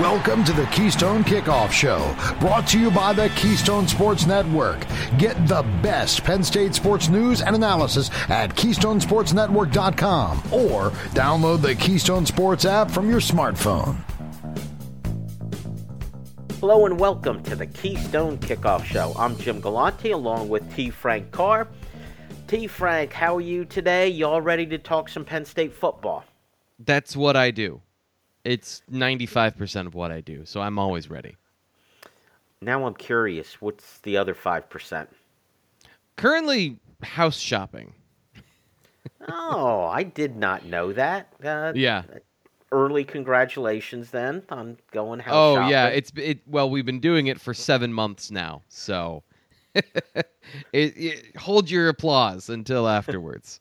Welcome to the Keystone Kickoff Show, brought to you by the Keystone Sports Network. Get the best Penn State sports news and analysis at KeystonesportsNetwork.com or download the Keystone Sports app from your smartphone. Hello and welcome to the Keystone Kickoff Show. I'm Jim Galante along with T. Frank Carr. T. Frank, how are you today? You all ready to talk some Penn State football? That's what I do. It's 95% of what I do, so I'm always ready. Now I'm curious, what's the other 5%? Currently, house shopping. oh, I did not know that. Uh, yeah. Early congratulations then on going house oh, shopping. yeah, it's it well, we've been doing it for 7 months now. So it, it, hold your applause until afterwards.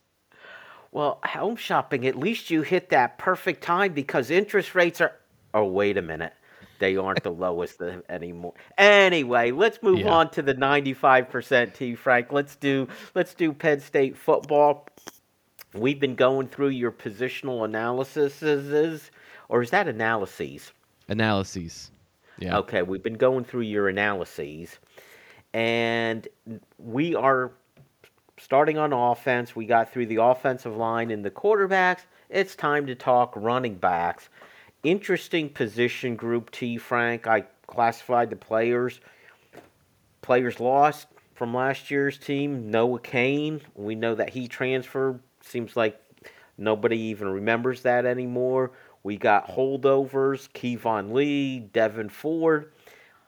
Well, home shopping, at least you hit that perfect time because interest rates are. Oh, wait a minute. They aren't the lowest anymore. Anyway, let's move yeah. on to the 95% T Frank. Let's do let's do Penn State football. We've been going through your positional analyses or is that analyses? Analyses. Yeah. Okay, we've been going through your analyses and we are starting on offense. We got through the offensive line and the quarterbacks. It's time to talk running backs. Interesting position group, T. Frank. I classified the players. Players lost from last year's team. Noah Cain. We know that he transferred. Seems like nobody even remembers that anymore. We got holdovers, Keyvone Lee, Devyn Ford.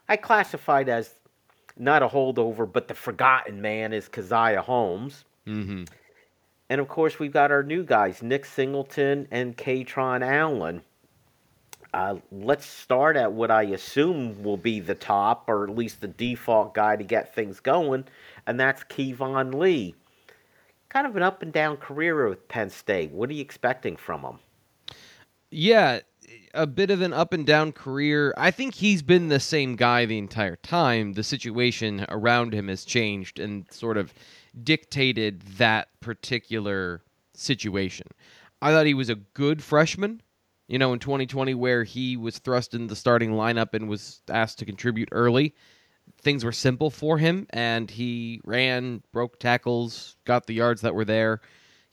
I classified as not a holdover, but the forgotten man is Caziah Holmes. Mm-hmm. And of course, we've got our new guys, Nick Singleton and Kaytron Allen. Uh, let's start at what I assume will be the top, or at least the default guy to get things going, and that's Keyvone Lee. Kind of an up and down career with Penn State. What are you expecting from him? Yeah, a bit of an up and down career. I think he's been the same guy the entire time. The situation around him has changed and sort of dictated that particular situation. I thought he was a good freshman, you know, in 2020, where he was thrust into the starting lineup and was asked to contribute early. Things were simple for him, and he ran, broke tackles, got the yards that were there.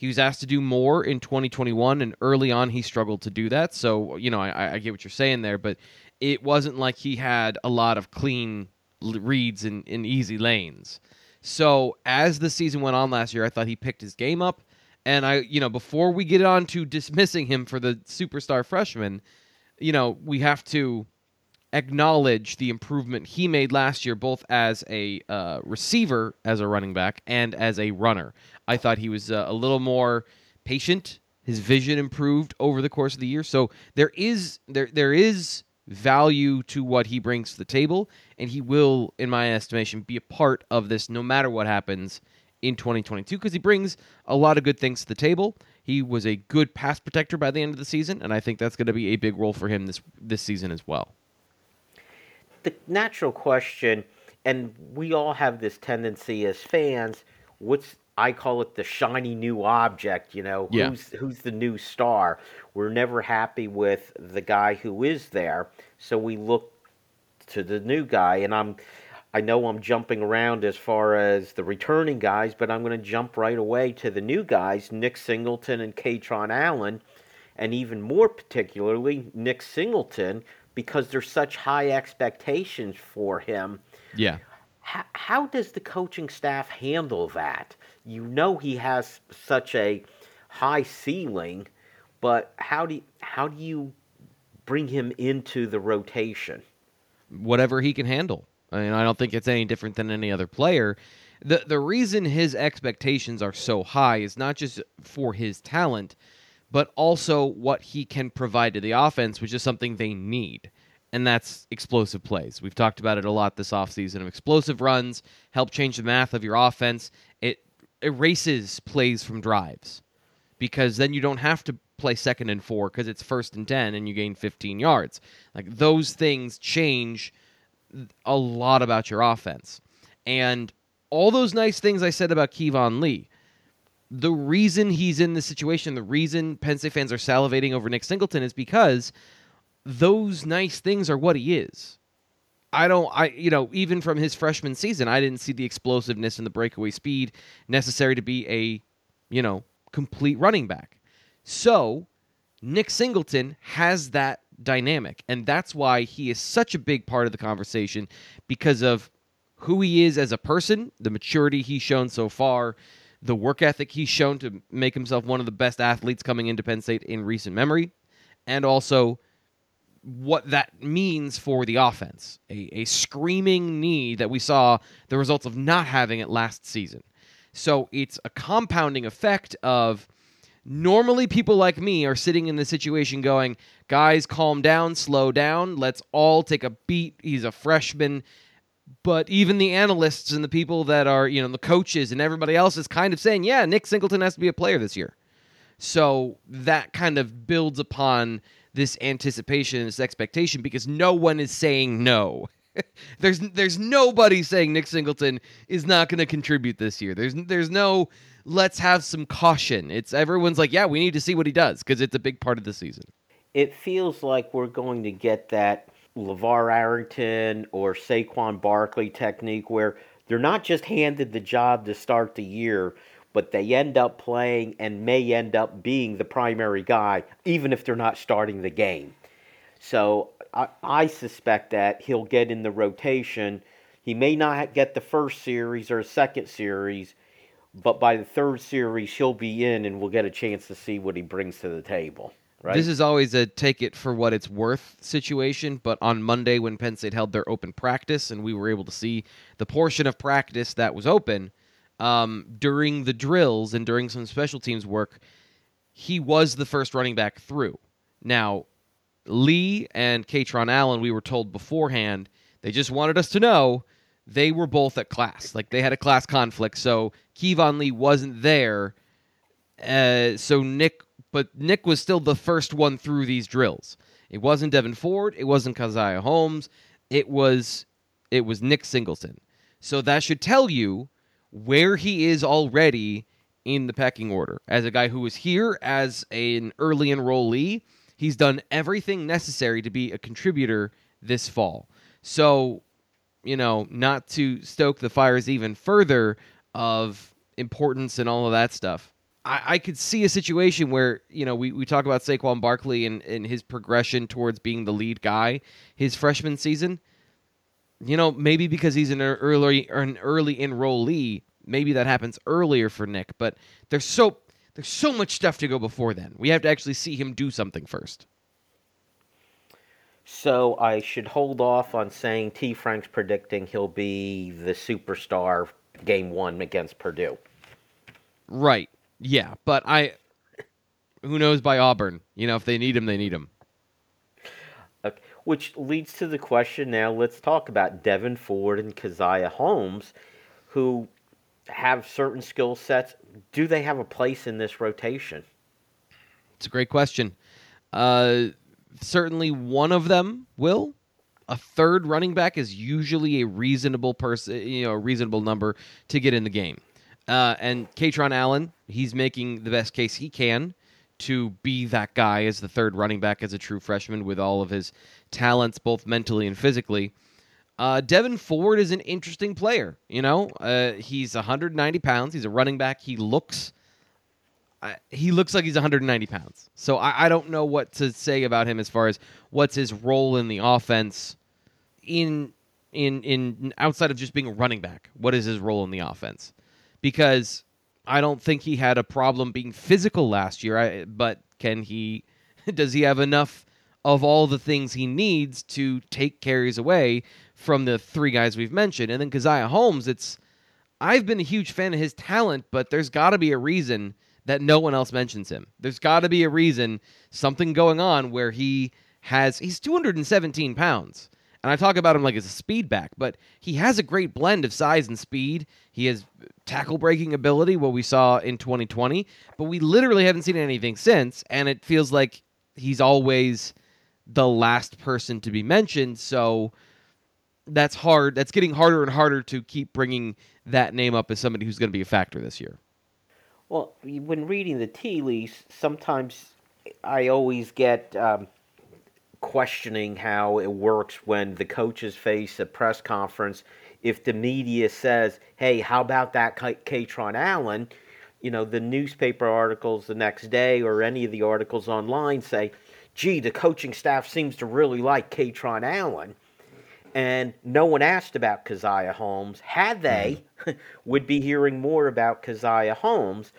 He was asked to do more in 2021, and early on he struggled to do that. So, you know, I, I get what you're saying there, but it wasn't like he had a lot of clean reads in, in easy lanes. So, as the season went on last year, I thought he picked his game up. And I, you know, before we get on to dismissing him for the superstar freshman, you know, we have to acknowledge the improvement he made last year, both as a uh, receiver, as a running back, and as a runner. I thought he was uh, a little more patient. His vision improved over the course of the year. So there is there there is value to what he brings to the table, and he will, in my estimation, be a part of this no matter what happens in 2022 because he brings a lot of good things to the table. He was a good pass protector by the end of the season, and I think that's going to be a big role for him this this season as well. The natural question, and we all have this tendency as fans, what's I call it the shiny new object, you know, yeah. who's who's the new star. We're never happy with the guy who is there, so we look to the new guy and I'm I know I'm jumping around as far as the returning guys, but I'm going to jump right away to the new guys, Nick Singleton and Kaytron Allen, and even more particularly Nick Singleton because there's such high expectations for him. Yeah. How, how does the coaching staff handle that? you know he has such a high ceiling, but how do you, how do you bring him into the rotation? Whatever he can handle. I mean, I don't think it's any different than any other player. The the reason his expectations are so high is not just for his talent, but also what he can provide to the offense, which is something they need. And that's explosive plays. We've talked about it a lot this offseason of explosive runs, help change the math of your offense. It erases plays from drives because then you don't have to play second and four because it's first and 10 and you gain 15 yards. Like those things change a lot about your offense. And all those nice things I said about Keyvone Lee, the reason he's in this situation, the reason Penn State fans are salivating over Nick Singleton is because those nice things are what he is. I don't I you know, even from his freshman season, I didn't see the explosiveness and the breakaway speed necessary to be a, you know, complete running back. So, Nick Singleton has that dynamic, and that's why he is such a big part of the conversation because of who he is as a person, the maturity he's shown so far, the work ethic he's shown to make himself one of the best athletes coming into Penn State in recent memory, and also what that means for the offense. A, a screaming need that we saw the results of not having it last season. So it's a compounding effect of normally people like me are sitting in the situation going, guys, calm down, slow down, let's all take a beat. He's a freshman. But even the analysts and the people that are, you know, the coaches and everybody else is kind of saying, yeah, Nick Singleton has to be a player this year. So that kind of builds upon this anticipation this expectation because no one is saying no. there's there's nobody saying Nick Singleton is not going to contribute this year. There's there's no let's have some caution. It's everyone's like, yeah, we need to see what he does because it's a big part of the season. It feels like we're going to get that LaVar Arrington or Saquon Barkley technique where they're not just handed the job to start the year, but they end up playing and may end up being the primary guy, even if they're not starting the game. So I, I suspect that he'll get in the rotation. He may not get the first series or second series, but by the third series, he'll be in and we'll get a chance to see what he brings to the table. Right? This is always a take it for what it's worth situation, but on Monday when Penn State held their open practice and we were able to see the portion of practice that was open um, during the drills and during some special teams work, he was the first running back through. Now, Lee and Kaytron Allen, we were told beforehand, they just wanted us to know they were both at class. Like they had a class conflict, so Keyvone Lee wasn't there. Uh, so Nick, but Nick was still the first one through these drills. It wasn't Devyn Ford. It wasn't Caziah Holmes. It was it was Nick Singleton. So that should tell you where he is already in the pecking order. As a guy who was here as an early enrollee, he's done everything necessary to be a contributor this fall. So you know, not to stoke the fires even further of importance and all of that stuff. I, I could see a situation where, you know, we, we talk about Saquon Barkley and, and his progression towards being the lead guy his freshman season. You know, maybe because he's an early an early enrollee, maybe that happens earlier for Nick, but there's so there's so much stuff to go before then. We have to actually see him do something first. So I should hold off on saying T. Frank's predicting he'll be the superstar game one against Purdue. Right. Yeah, but I. Who knows by Auburn? You know, if they need him, they need him. Which leads to the question now. Let's talk about Devyn Ford and Caziah Holmes, who have certain skill sets. Do they have a place in this rotation? It's a great question. Uh, certainly one of them will. A third running back is usually a reasonable person, you know, a reasonable number to get in the game. Uh, and Kaytron Allen, he's making the best case he can to be that guy as the third running back as a true freshman with all of his talents, both mentally and physically. Uh, Devyn Ford is an interesting player. You know, uh, he's 190 pounds. He's a running back. He looks he looks like he's 190 pounds. So I, I don't know what to say about him as far as what's his role in the offense in in in outside of just being a running back. What is his role in the offense? Because I don't think he had a problem being physical last year. I, but can he? Does he have enough of all the things he needs to take carries away from the three guys we've mentioned? And then Caziah Holmes, it's I've been a huge fan of his talent, but there's got to be a reason that no one else mentions him. There's got to be a reason, something going on where he has, he's 217 pounds. And I talk about him like as a speed back, but he has a great blend of size and speed. He has tackle breaking ability, what we saw in 2020, but we literally haven't seen anything since. And it feels like he's always the last person to be mentioned. So that's hard. That's getting harder and harder to keep bringing that name up as somebody who's going to be a factor this year. Well, when reading the tea leaves, sometimes I always get um, questioning how it works when the coaches face a press conference. If the media says, "Hey, how about that Kaytron Allen?" you know, the newspaper articles the next day or any of the articles online say, "Gee, the coaching staff seems to really like Kaytron Allen." And no one asked about Caziah Holmes. Had they, mm-hmm. would be hearing more about Caziah Holmes.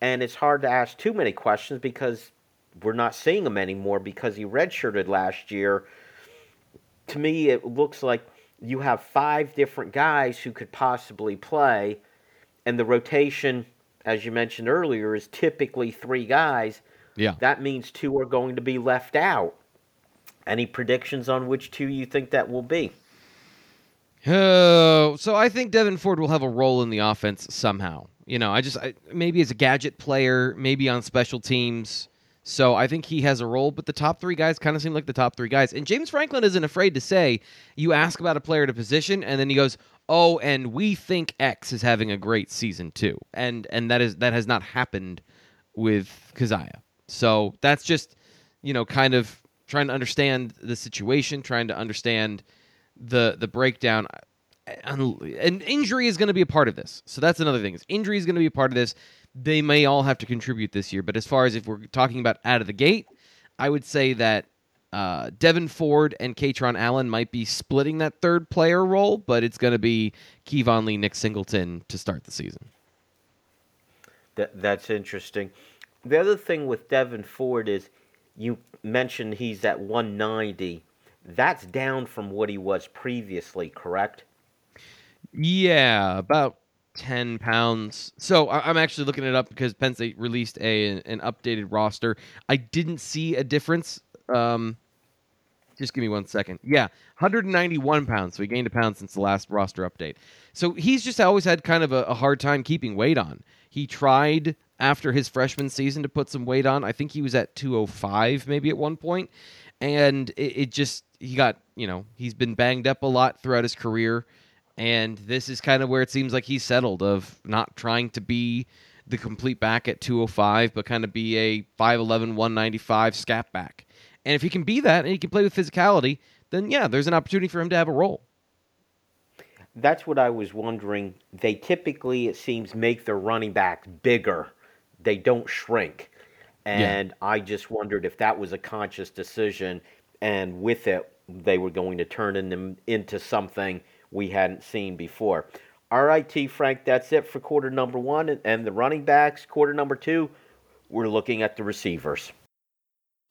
And it's hard to ask too many questions because we're not seeing him anymore because he redshirted last year. To me, it looks like you have five different guys who could possibly play, and the rotation, as you mentioned earlier, is typically three guys. Yeah. That means two are going to be left out. Any predictions on which two you think that will be? Oh, so I think Devyn Ford will have a role in the offense somehow. You know, I just I, maybe as a gadget player, maybe on special teams. So I think he has a role, but the top three guys kind of seem like the top three guys. And James Franklin isn't afraid to say, you ask about a player a position, and then he goes, "Oh, and we think X is having a great season too," and and that is that has not happened with Caziah. So that's just you know kind of trying to understand the situation, trying to understand the the breakdown. And injury is going to be a part of this. So that's another thing. Is injury is going to be a part of this they may all have to contribute this year. But as far as if we're talking about out of the gate, I would say that uh, Devyn Ford and Kaytron Allen might be splitting that third player role, but it's going to be Keyvone Lee, Nick Singleton to start the season. That, that's interesting. The other thing with Devyn Ford is you mentioned he's at 190. That's down from what he was previously, correct? Yeah, about 10 pounds. So I, am actually looking it up because Penn State released a an updated roster. I didn't see a difference. Um, just give me one second. Yeah, 191 pounds. So he gained a pound since the last roster update. So he's just always had kind of a, a hard time keeping weight on. He tried after his freshman season to put some weight on. I think he was at 205 maybe at one point, and it, it just he got you know he's been banged up a lot throughout his career and this is kind of where it seems like he's settled of not trying to be the complete back at 205, but kind of be a 5'11, 195 scat back. And if he can be that and he can play with physicality, then yeah, there's an opportunity for him to have a role. That's what I was wondering. They typically, it seems, make their running backs bigger. They don't shrink. And yeah. I just wondered if that was a conscious decision, and with it, they were going to turn them into something – we hadn't seen before. All right, T. Frank, that's it for quarter number one and the running backs. Quarter number two, we're looking at the receivers.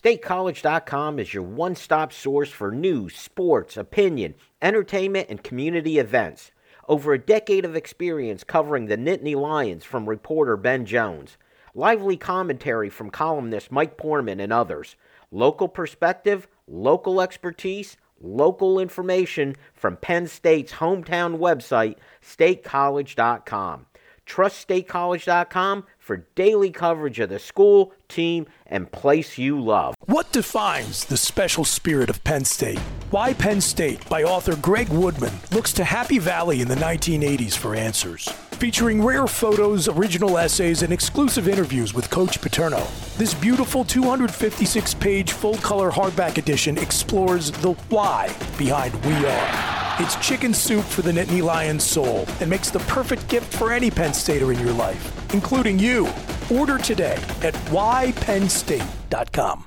StateCollege.com is your one stop source for news, sports, opinion, entertainment, and community events. Over a decade of experience covering the Nittany Lions from reporter Ben Jones. Lively commentary from columnist Mike Poorman and others. Local perspective, local expertise, local information from Penn State's hometown website, statecollege.com. Trust statecollege.com for daily coverage of the school, team, and place you love. What defines the special spirit of Penn State? Why Penn State by author Greg Woodman looks to Happy Valley in the 1980s for answers featuring rare photos, original essays, and exclusive interviews with Coach Paterno. This beautiful 256 page full color hardback edition explores the why behind We Are. It's chicken soup for the Nittany Lions soul and makes the perfect gift for any Penn Stater in your life, including you. Order today at whypennstate.com.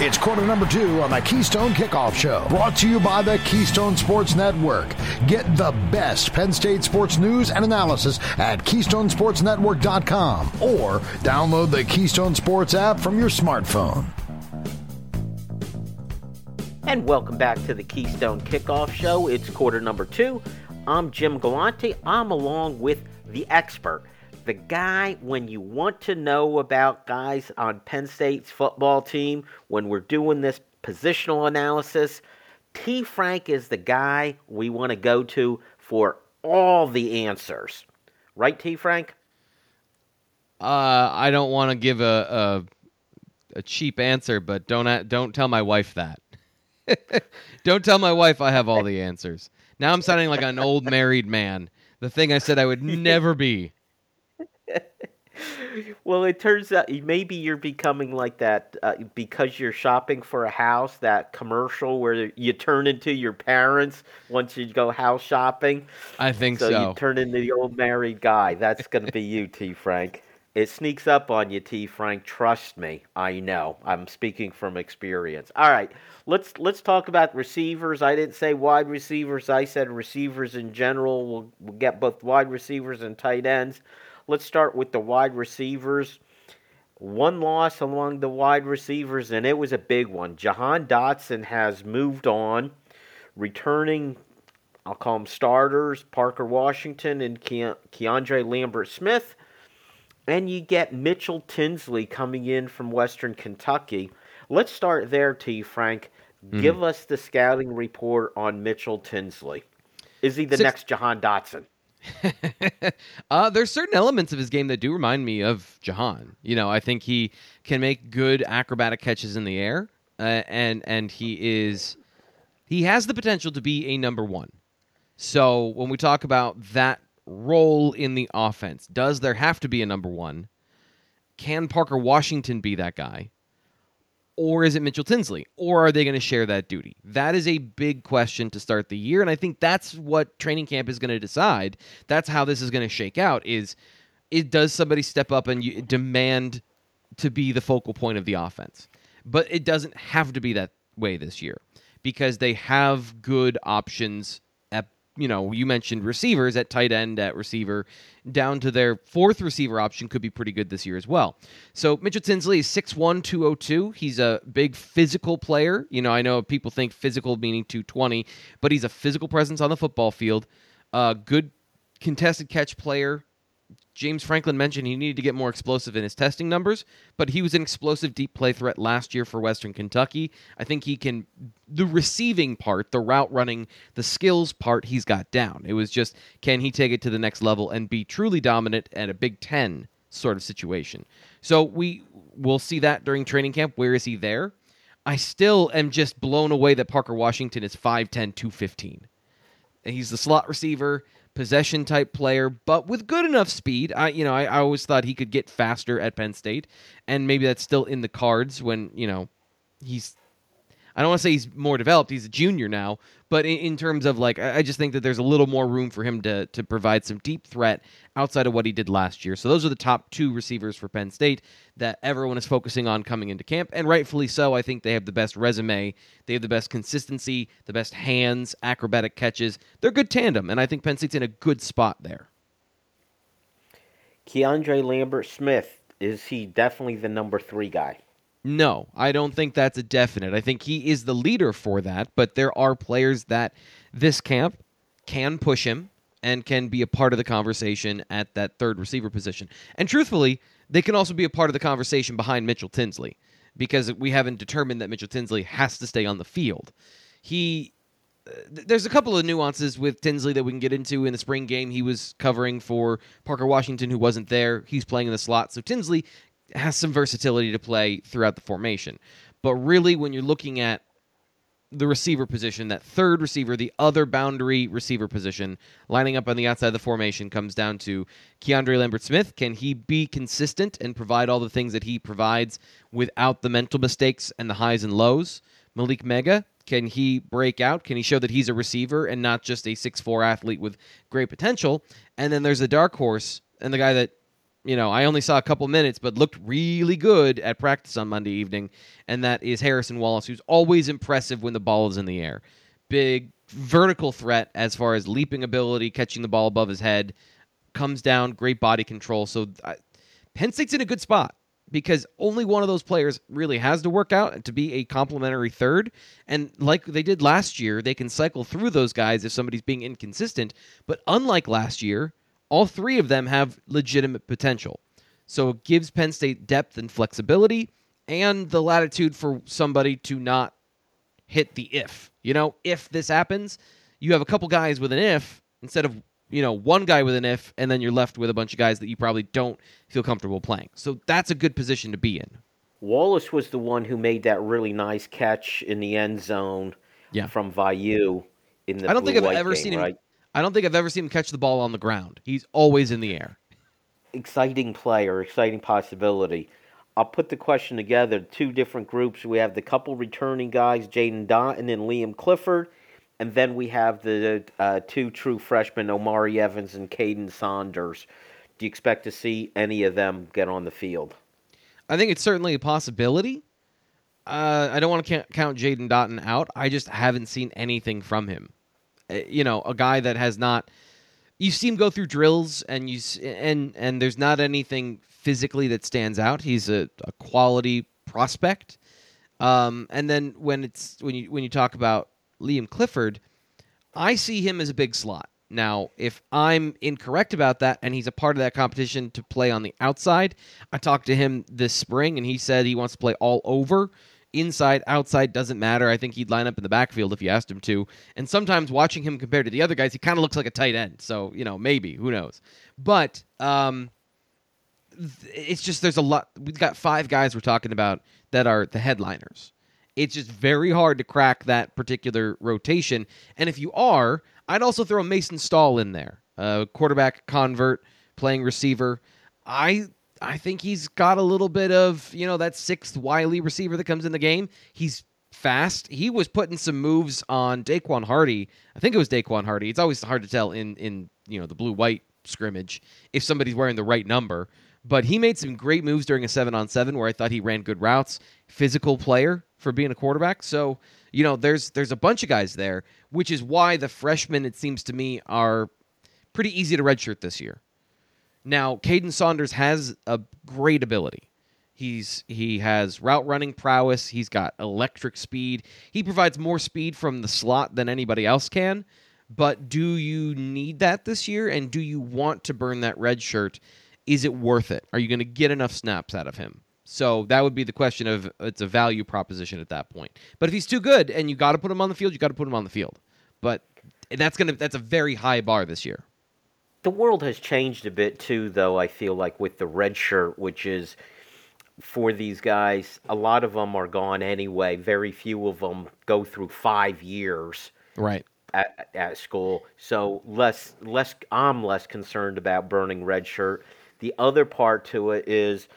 It's quarter number two on the Keystone Kickoff Show, brought to you by the Keystone Sports Network. Get the best Penn State sports news and analysis at KeystonesportsNetwork.com or download the Keystone Sports app from your smartphone. And welcome back to the Keystone Kickoff Show. It's quarter number two. I'm Jim Galante. I'm along with the expert, the guy when you want to know about guys on Penn State's football team, when we're doing this positional analysis, T. Frank is the guy we want to go to for all the answers. Right, T. Frank? Uh, I don't want to give a, a a cheap answer, but don't don't tell my wife that. don't tell my wife I have all the answers. Now I'm sounding like an old married man. The thing I said I would never be. well, it turns out maybe you're becoming like that uh, because you're shopping for a house. That commercial where you turn into your parents once you go house shopping. I think so. So you turn into the old married guy. That's going to be you, T. Frank. It sneaks up on you, T. Frank. Trust me, I know. I'm speaking from experience. All right, let's let's talk about receivers. I didn't say wide receivers. I said receivers in general. We'll, we'll get both wide receivers and tight ends. Let's start with the wide receivers. One loss along the wide receivers, and it was a big one. Jahan Dotson has moved on, returning. I'll call them starters: Parker Washington and Ke- Keandre Lambert Smith and you get Mitchell Tinsley coming in from Western Kentucky. Let's start there, T. Frank. Mm-hmm. Give us the scouting report on Mitchell Tinsley. Is he the Six- next Jahan Dotson? uh, there's certain elements of his game that do remind me of Jahan. You know, I think he can make good acrobatic catches in the air, uh, and and he is he has the potential to be a number one. So when we talk about that role in the offense? Does there have to be a number one? Can Parker Washington be that guy? Or is it Mitchell Tinsley? Or are they going to share that duty? That is a big question to start the year. And I think that's what training camp is going to decide. That's how this is going to shake out is it does somebody step up and you demand to be the focal point of the offense. But it doesn't have to be that way this year because they have good options you know, you mentioned receivers at tight end, at receiver, down to their fourth receiver option could be pretty good this year as well. So Mitchell Tinsley is 6'1, 202. He's a big physical player. You know, I know people think physical meaning 220, but he's a physical presence on the football field. Uh, good contested catch player, James Franklin mentioned he needed to get more explosive in his testing numbers, but he was an explosive deep play threat last year for Western Kentucky. I think he can, the receiving part, the route running, the skills part, he's got down. It was just, can he take it to the next level and be truly dominant at a Big Ten sort of situation? So we will see that during training camp. Where is he there? I still am just blown away that Parker Washington is 5'10, 215. He's the slot receiver possession type player, but with good enough speed. I you know I, I always thought he could get faster at Penn State, and maybe that's still in the cards when you know he's I don't want to say he's more developed. He's a junior now, but in, in, terms of like, I just think that there's a little more room for him to to provide some deep threat outside of what he did last year. So those are the top two receivers for Penn State that everyone is focusing on coming into camp, and rightfully so. I think they have the best resume, they have the best consistency, the best hands, acrobatic catches. They're a good tandem, and I think Penn State's in a good spot there. Keandre Lambert Smith is he definitely the number three guy? No, I don't think that's a definite. I think he is the leader for that, but there are players that this camp can push him and can be a part of the conversation at that third receiver position. And truthfully, they can also be a part of the conversation behind Mitchell Tinsley because we haven't determined that Mitchell Tinsley has to stay on the field. He there's a couple of nuances with Tinsley that we can get into in the spring game. He was covering for Parker Washington, who wasn't there. He's playing in the slot. So Tinsley has some versatility to play throughout the formation. But really, when you're looking at the receiver position, that third receiver, the other boundary receiver position, lining up on the outside of the formation comes down to Keandre Lambert Smith. Can he be consistent and provide all the things that he provides without the mental mistakes and the highs and lows? Malick Meiga, can he break out? Can he show that he's a receiver and not just a six-four athlete with great potential? And then there's the dark horse and the guy that you know, I only saw a couple minutes, but looked really good at practice on Monday evening, and that is Harrison Wallace, who's always impressive when the ball is in the air. Big vertical threat as far as leaping ability, catching the ball above his head, comes down, great body control. So uh, Penn State's in a good spot because only one of those players really has to work out to be a complementary third. And like they did last year, they can cycle through those guys if somebody's being inconsistent. But unlike last year, all three of them have legitimate potential. So it gives Penn State depth and flexibility and the latitude for somebody to not hit the if. You know, if this happens, you have a couple guys with an if instead of you know, one guy with an if, and then you're left with a bunch of guys that you probably don't feel comfortable playing. So that's a good position to be in. Wallace was the one who made that really nice catch in the end zone yeah. from Vayu in the I don't think I've ever game, seen him right? I don't think I've ever seen him catch the ball on the ground. He's always in the air. Exciting player, exciting possibility. I'll put the question together. Two different groups. We have the couple returning guys, Jaden Dottin and Liam Clifford and then we have the uh, two true freshmen, Omari Evans and Kaden Saunders. Do you expect to see any of them get on the field? I think it's certainly a possibility. Uh, I don't want to count Jaden Dottin out. I just haven't seen anything from him. Uh, you know, a guy that has not. You see him go through drills, and you and and there's not anything physically that stands out. He's a, a quality prospect. Um, and then when it's when you when you talk about Liam Clifford, I see him as a big slot. Now, if I'm incorrect about that and he's a part of that competition to play on the outside, I talked to him this spring and he said he wants to play all over. Inside, outside doesn't matter. I think he'd line up in the backfield if you asked him to. And sometimes watching him compared to the other guys, he kind of looks like a tight end. So, you know, maybe, who knows. But um, it's just there's a lot. We've got five guys we're talking about that are the headliners. It's just very hard to crack that particular rotation. And if you are, I'd also throw Mason Stahl in there, uh, quarterback convert, playing receiver. I I think he's got a little bit of you know that sixth Wiley receiver that comes in the game. He's fast. He was putting some moves on Daequan Hardy. I think it was Daequan Hardy. It's always hard to tell in in you know the blue white scrimmage if somebody's wearing the right number. But he made some great moves during a seven on seven where I thought he ran good routes. Physical player for being a quarterback. So, you know, there's there's a bunch of guys there, which is why the freshmen, it seems to me, are pretty easy to redshirt this year. Now, Kaden Saunders has a great ability. He's he has route running prowess. He's got electric speed. He provides more speed from the slot than anybody else can. But do you need that this year? And do you want to burn that red shirt? Is it worth it? Are you going to get enough snaps out of him? So that would be the question of it's a value proposition at that point. But if he's too good and you got to put him on the field, you got to put him on the field. But that's gonna that's a very high bar this year. The world has changed a bit too, though. I feel like with the red shirt, which is for these guys, a lot of them are gone anyway. Very few of them go through five years, right, at, at school. So less less I'm less concerned about burning red shirt. The other part to it is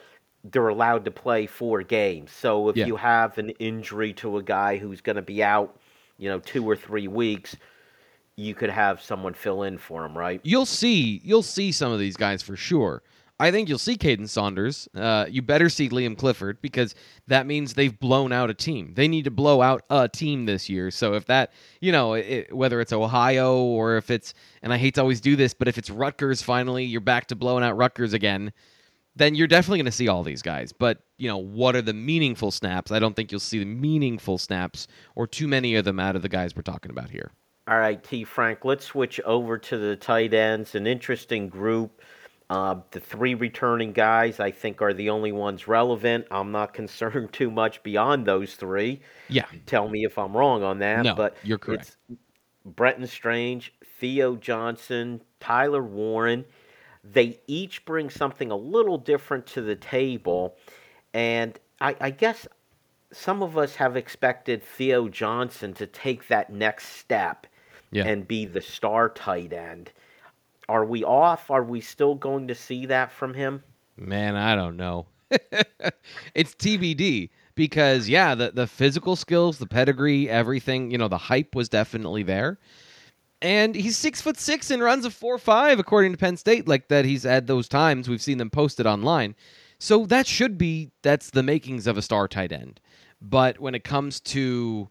they're allowed to play four games. So if Yeah. you have an injury to a guy who's going to be out, you know, two or three weeks, you could have someone fill in for him, right? You'll see you'll see some of these guys for sure. I think you'll see Kaden Saunders. Uh, you better see Liam Clifford because that means they've blown out a team. They need to blow out a team this year. So if that, you know, it, whether it's Ohio or if it's, and I hate to always do this, but if it's Rutgers finally, you're back to blowing out Rutgers again then you're definitely going to see all these guys. But, you know, what are the meaningful snaps? I don't think you'll see the meaningful snaps or too many of them out of the guys we're talking about here. All right, T. Frank, let's switch over to the tight ends. An interesting group. Uh, the three returning guys, I think, are the only ones relevant. I'm not concerned too much beyond those three. Yeah. Tell me if I'm wrong on that. No, but you're correct. It's Brenton Strange, Theo Johnson, Tyler Warren. They each bring something a little different to the table. And I, I guess some of us have expected Theo Johnson to take that next step Yeah. and be the star tight end. Are we off? Are we still going to see that from him? Man, I don't know. it's TBD because yeah, the the physical skills, the pedigree, everything, you know, the hype was definitely there. and he's six foot six and runs a four five according to Penn State. Like that, he's had those times we've seen them posted online. So that should be that's the makings of a star tight end. But when it comes to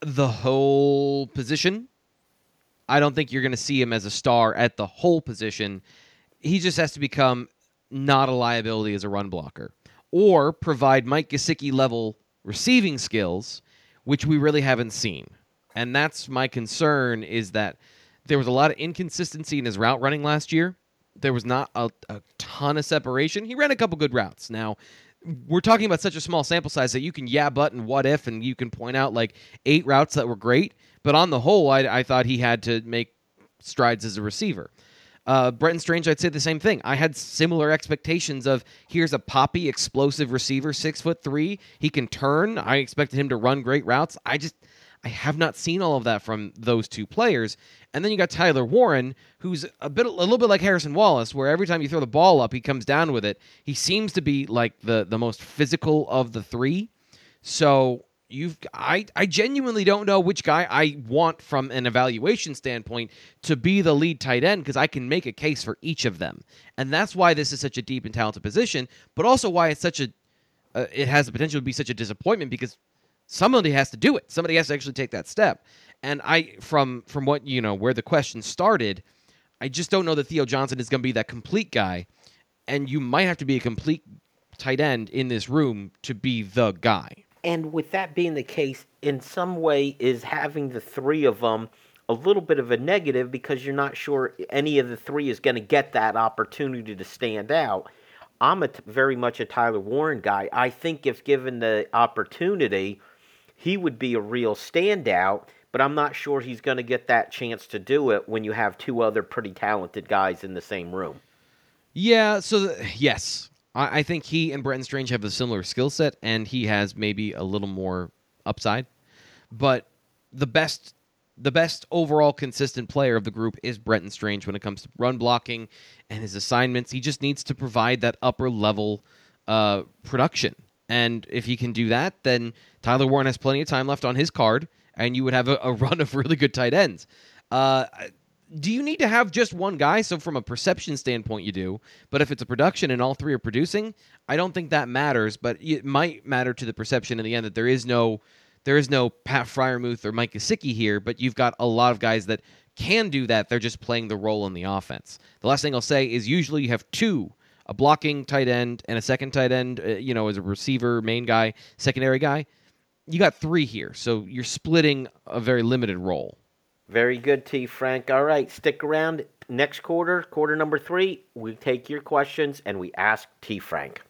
the whole position, I don't think you're going to see him as a star at the whole position. He just has to become not a liability as a run blocker or provide Mike Gesicki level receiving skills, which we really haven't seen. And that's my concern is that there was a lot of inconsistency in his route running last year. There was not a, a ton of separation. He ran a couple good routes. Now, we're talking about such a small sample size that you can yeah but and what if and you can point out like eight routes that were great but on the whole i, I thought he had to make strides as a receiver uh, Brenton Strange, I'd say the same thing. I had similar expectations of here's a poppy, explosive receiver, six foot three. He can turn. I expected him to run great routes. I just I have not seen all of that from those two players. And then you got Tyler Warren, who's a bit a little bit like Harrison Wallace, where every time you throw the ball up, he comes down with it. He seems to be like the the most physical of the three. So you've I, I genuinely don't know which guy I want from an evaluation standpoint to be the lead tight end because I can make a case for each of them. And that's why this is such a deep and talented position, but also why it's such a uh, it has the potential to be such a disappointment because somebody has to do it. Somebody has to actually take that step. And I from from what you know where the question started, I just don't know that Theo Johnson is going to be that complete guy. And you might have to be a complete tight end in this room to be the guy. And with that being the case, in some way, is having the three of them a little bit of a negative because you're not sure any of the three is going to get that opportunity to stand out. I'm a t- very much a Tyler Warren guy. I think if given the opportunity, he would be a real standout, but I'm not sure he's going to get that chance to do it when you have two other pretty talented guys in the same room. Yeah, so yes, I, I think he and Brenton Strange have a similar skill set, and he has maybe a little more upside. But the best the best overall consistent player of the group is Brenton Strange when it comes to run blocking and his assignments. He just needs to provide that upper level uh, production. And if he can do that, then Tyler Warren has plenty of time left on his card, and you would have a, a run of really good tight ends. Uh, do you need to have just one guy? So from a perception standpoint, you do. But if it's a production and all three are producing, I don't think that matters. But it might matter to the perception in the end that there is no, there is no Pat Freiermuth or Mike Gesicki here. But you've got a lot of guys that can do that. They're just playing the role in the offense. The last thing I'll say is usually you have two, a blocking tight end and a second tight end. Uh, you know, as a receiver, main guy, secondary guy. You got three here, so you're splitting a very limited role. Very good, T. Frank. All right, stick around. Next quarter, quarter number three, we take your questions and we ask T. Frank.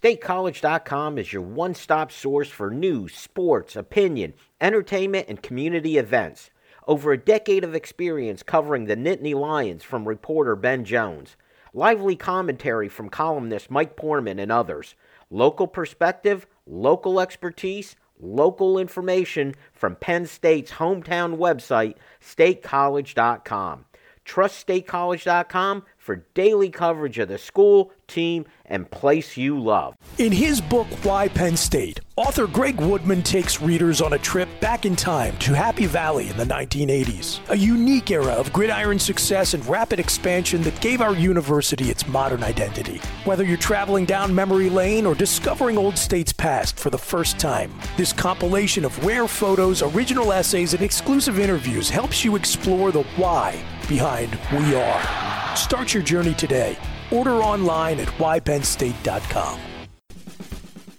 StateCollege.com is your one stop source for news, sports, opinion, entertainment, and community events. Over a decade of experience covering the Nittany Lions from reporter Ben Jones. Lively commentary from columnist Mike Poorman and others. Local perspective, local expertise, local information from Penn State's hometown website, statecollege.com. Trust statecollege.com for daily coverage of the school, team, and place you love. In his book, Why Penn State, author Greg Woodman takes readers on a trip back in time to Happy Valley in the 1980s, a unique era of gridiron success and rapid expansion that gave our university its modern identity. Whether you're traveling down memory lane or discovering Old State's past for the first time, this compilation of rare photos, original essays, and exclusive interviews helps you explore the why behind We Are. Start your journey today. Order online at whypennstate.com.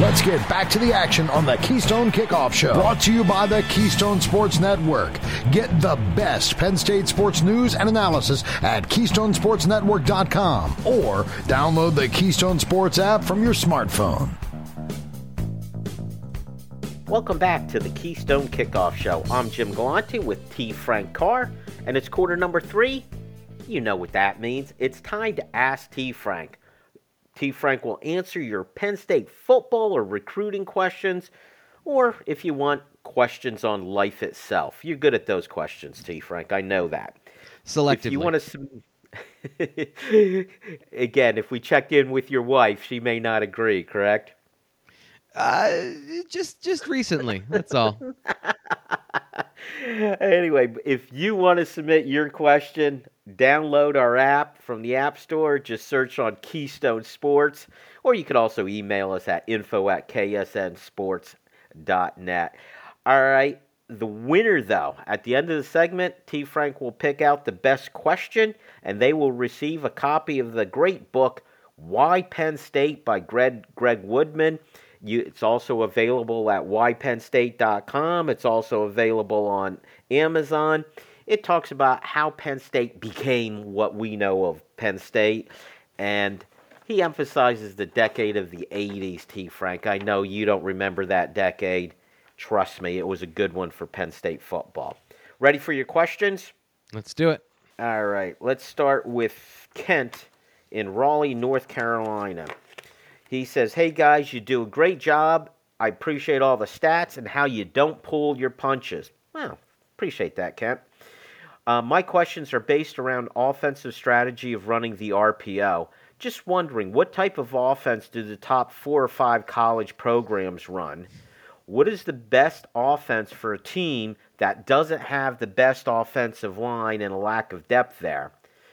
Let's get back to the action on the Keystone Kickoff Show. Brought to you by the Keystone Sports Network. Get the best Penn State sports news and analysis at KeystonesportsNetwork.com or download the Keystone Sports app from your smartphone. Welcome back to the Keystone Kickoff Show. I'm Jim Galante with T. Frank Carr, and it's quarter number three. You know what that means. It's time to ask T. Frank. T. Frank will answer your Penn State football or recruiting questions, or if you want, questions on life itself. You're good at those questions, T. Frank. I know that. Selectively. If you want to. Again, if we checked in with your wife, she may not agree, correct? Uh, just just recently. That's all. anyway, if you want to submit your question, download our app from the App Store. Just search on Keystone Sports, or you could also email us at info at ksnsports.net. All right. The winner, though, at the end of the segment, T. Frank will pick out the best question, and they will receive a copy of the great book, Why Penn State by Greg, Greg Woodman. You, it's also available at whypennstate.com. It's also available on Amazon. It talks about how Penn State became what we know of Penn State, and he emphasizes the decade of the 80s, T. Frank. I know you don't remember that decade. Trust me, it was a good one for Penn State football. Ready for your questions? Let's do it. All right, let's start with Kent in Raleigh, North Carolina. He says, Hey guys, you do a great job. I appreciate all the stats and how you don't pull your punches. Well, appreciate that, Kent. Uh, my questions are based around offensive strategy of running the RPO. Just wondering, what type of offense do the top four or five college programs run? What is the best offense for a team that doesn't have the best offensive line and a lack of depth there?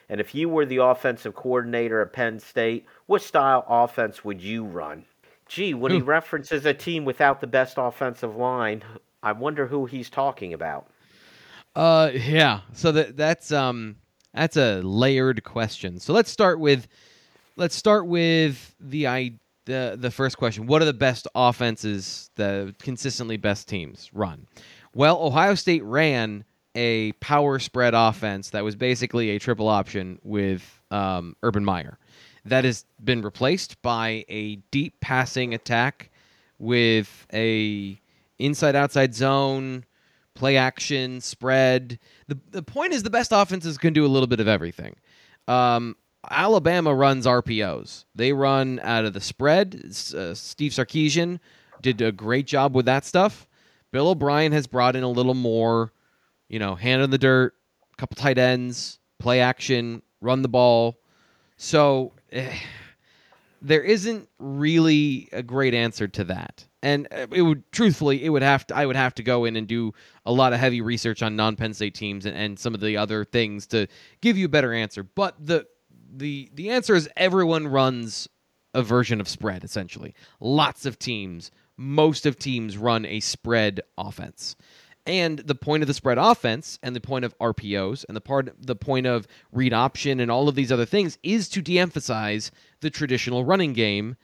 And if you were the offensive coordinator at Penn State, what style offense would you run? Gee, when he references a team without the best offensive line, I wonder who he's talking about. Uh, yeah. So that that's um that's a layered question. So let's start with let's start with the I the the first question. What are the best offenses, the consistently best teams run? Well, Ohio State ran a power spread offense that was basically a triple option with um, Urban Meyer. That has been replaced by a deep passing attack with a inside outside zone, play action, spread. The the point is the best offenses can do a little bit of everything. Um, Alabama runs RPOs. They run out of the spread. Uh, Steve Sarkisian did a great job with that stuff. Bill O'Brien has brought in a little more, you know, hand in the dirt, couple tight ends, play action, run the ball. So eh, there isn't really a great answer to that. And uh, it would truthfully, it would have to I would have to go in and do a lot of heavy research on non-Penn State teams and, and some of the other things to give you a better answer. But the the the answer is everyone runs a version of spread essentially. Lots of teams, most of teams run a spread offense. And the point of the spread offense and the point of RPOs and the part the point of read option and all of these other things is to de-emphasize the traditional running game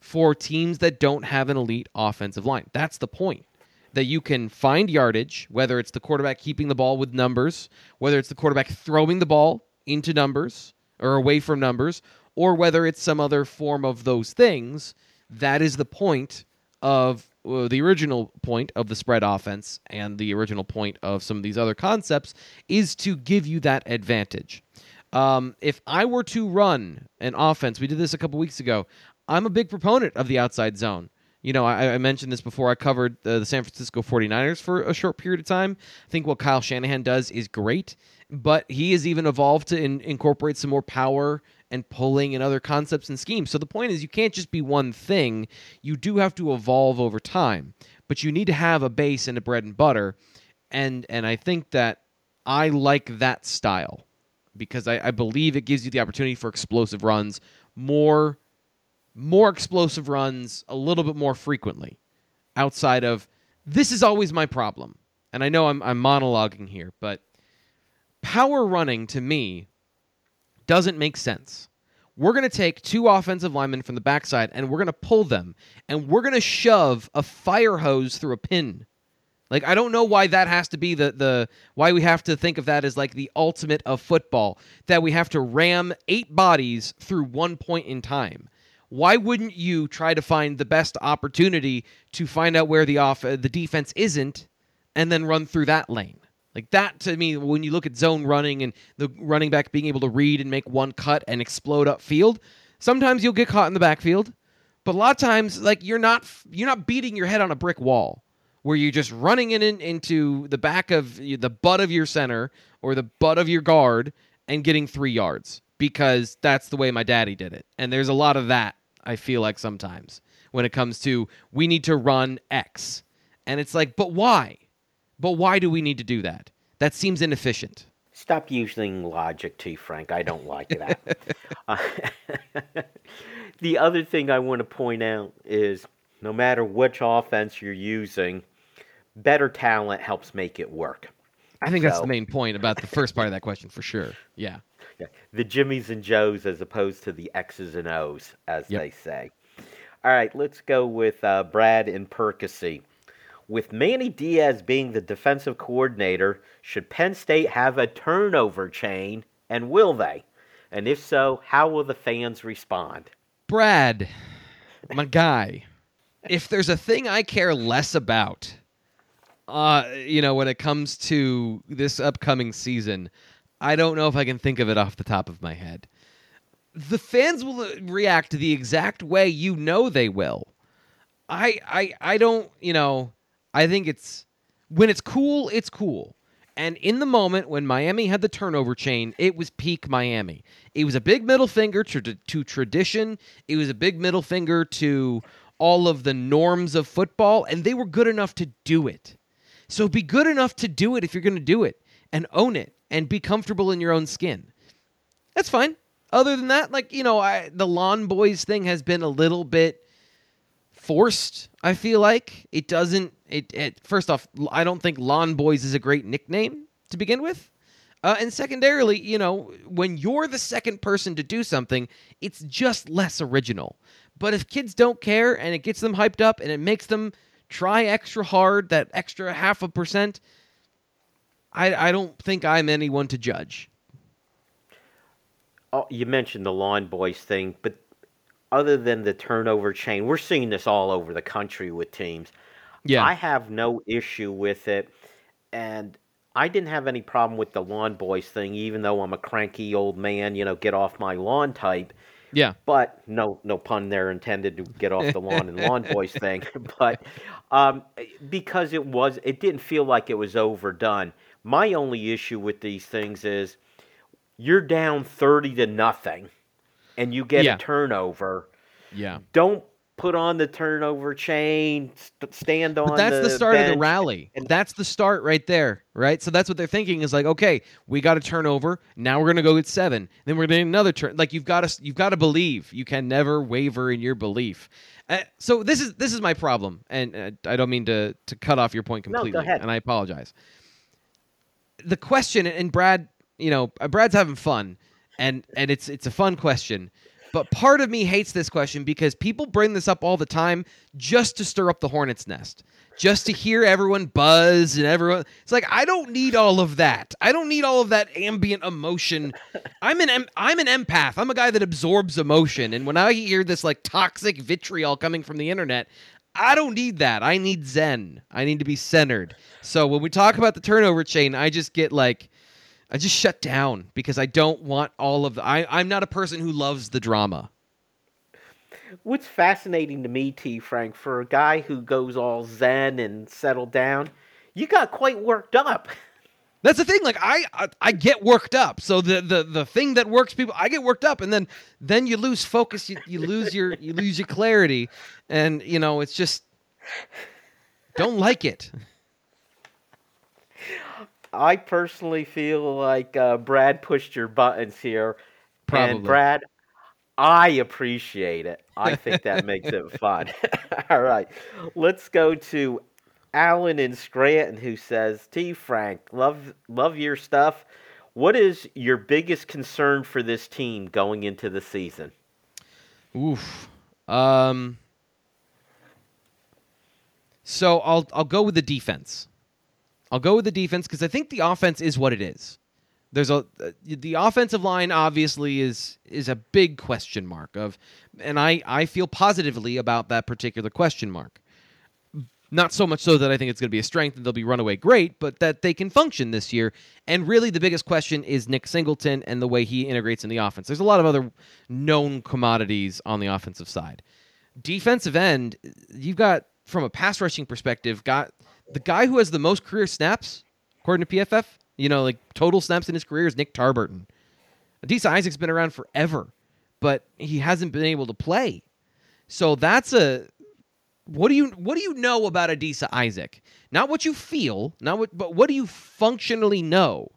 for teams that don't have an elite offensive line. That's the point. That you can find yardage, whether it's the quarterback keeping the ball with numbers, whether it's the quarterback throwing the ball into numbers or away from numbers, or whether it's some other form of those things. That is the point of uh, the original point of the spread offense and the original point of some of these other concepts is to give you that advantage. Um, if I were to run an offense, we did this a couple weeks ago. I'm a big proponent of the outside zone. You know, I, I mentioned this before. I covered the San Francisco 49ers for a short period of time. I think what Kyle Shanahan does is great, but he has even evolved to in, incorporate some more power and pulling and other concepts and schemes. So the point is, you can't just be one thing. You do have to evolve over time, but you need to have a base and a bread and butter. And and I think that I like that style because I, I believe it gives you the opportunity for explosive runs more more explosive runs a little bit more frequently outside of this is always my problem. And I know I'm, I'm monologuing here, but power running to me doesn't make sense. We're going to take two offensive linemen from the backside and we're going to pull them and we're going to shove a fire hose through a pin. Like I don't know why that has to be the the why we have to think of that as like the ultimate of football that we have to ram eight bodies through one point in time. Why wouldn't you try to find the best opportunity to find out where the off uh, the defense isn't and then run through that lane? Like that to me, when you look at zone running and the running back being able to read and make one cut and explode upfield, sometimes you'll get caught in the backfield, but a lot of times, like you're not you're not beating your head on a brick wall where you're just running in, in into the back of the butt of your center or the butt of your guard and getting three yards because that's the way my daddy did it. And there's a lot of that I feel like sometimes when it comes to we need to run X, and it's like, but why? But why do we need to do that? That seems inefficient. Stop using logic, T. Frank. I don't like that. uh, the other thing I want to point out is no matter which offense you're using, better talent helps make it work. I think so, that's the main point about the first part of that question for sure. Yeah. yeah. The Jimmies and Joes as opposed to the X's and O's, as yep. they say. All right, let's go with uh, Brad and Percy. With Manny Diaz being the defensive coordinator, should Penn State have a turnover chain, and will they? And if so, how will the fans respond? Brad, my guy, if there's a thing I care less about, uh, you know, when it comes to this upcoming season, I don't know if I can think of it off the top of my head. The fans will react the exact way you know they will. I I I don't, you know, I think it's when it's cool, it's cool. And in the moment when Miami had the turnover chain, it was peak Miami. It was a big middle finger to, to tradition. It was a big middle finger to all of the norms of football, and they were good enough to do it. So be good enough to do it if you're going to do it and own it and be comfortable in your own skin. That's fine. Other than that, like, you know, I, the Lawn Boys thing has been a little bit forced. I feel like it doesn't. It, it first off, I don't think Lawn Boys is a great nickname to begin with. Uh, and secondarily, you know, when you're the second person to do something, it's just less original. But if kids don't care and it gets them hyped up and it makes them try extra hard, that extra half a percent, I, I don't think I'm anyone to judge. Oh, you mentioned the Lawn Boys thing, but other than the turnover chain, we're seeing this all over the country with teams. Yeah. I have no issue with it. And I didn't have any problem with the lawn boys thing, even though I'm a cranky old man, you know, get off my lawn type. Yeah. But no no pun there intended to get off the lawn and lawn boys thing. But um, because it was it didn't feel like it was overdone. My only issue with these things is you're down thirty to nothing and you get yeah. a turnover, yeah, don't put on the turnover chain, st- stand on. But that's the, the start of the rally. And that's the start right there, right? So that's what they're thinking is like, okay, we got a turnover. Now we're gonna go get seven. Then we're getting another turn. Like you've got to, you've got to believe. You can never waver in your belief. Uh, so this is this is my problem, and uh, I don't mean to to cut off your point completely, no, go ahead. and I apologize. The question, and Brad, you know, Brad's having fun and and it's it's a fun question. But part of me hates this question because people bring this up all the time just to stir up the hornet's nest, just to hear everyone buzz and everyone. It's like I don't need all of that. I don't need all of that ambient emotion. I'm an I'm an empath. I'm a guy that absorbs emotion, and when I hear this like toxic vitriol coming from the internet, I don't need that. I need zen. I need to be centered. So when we talk about the turnover chain, I just get like I just shut down because I don't want all of the. I, I'm not a person who loves the drama. What's fascinating to me, T. Frank, for a guy who goes all zen and settled down, you got quite worked up. That's the thing. Like I, I, I, get worked up. So the, the the thing that works people, I get worked up, and then then you lose focus. You, you lose your you lose your clarity, and you know it's just don't like it. I personally feel like uh, Brad pushed your buttons here. Probably. And Brad, I appreciate it. I think that makes it fun. All right. Let's go to Alan in Scranton who says, T Frank, love love your stuff. What is your biggest concern for this team going into the season? Oof. Um so I'll I'll go with the defense. I'll go with the defense because I think the offense is what it is. There's a uh, the offensive line obviously is is a big question mark of, and I I feel positively about that particular question mark. Not so much so that I think it's going to be a strength and they'll be runaway great, but that they can function this year. And really, the biggest question is Nick Singleton and the way he integrates in the offense. There's a lot of other known commodities on the offensive side. Defensive end, you've got from a pass rushing perspective, got the guy who has the most career snaps, according to PFF, you know, like total snaps in his career is Nick Tarburton. Adisa Isaac's been around forever, but he hasn't been able to play. So that's a what do you what do you know about Adisa Isaac? Not what you feel, not what but what do you functionally know?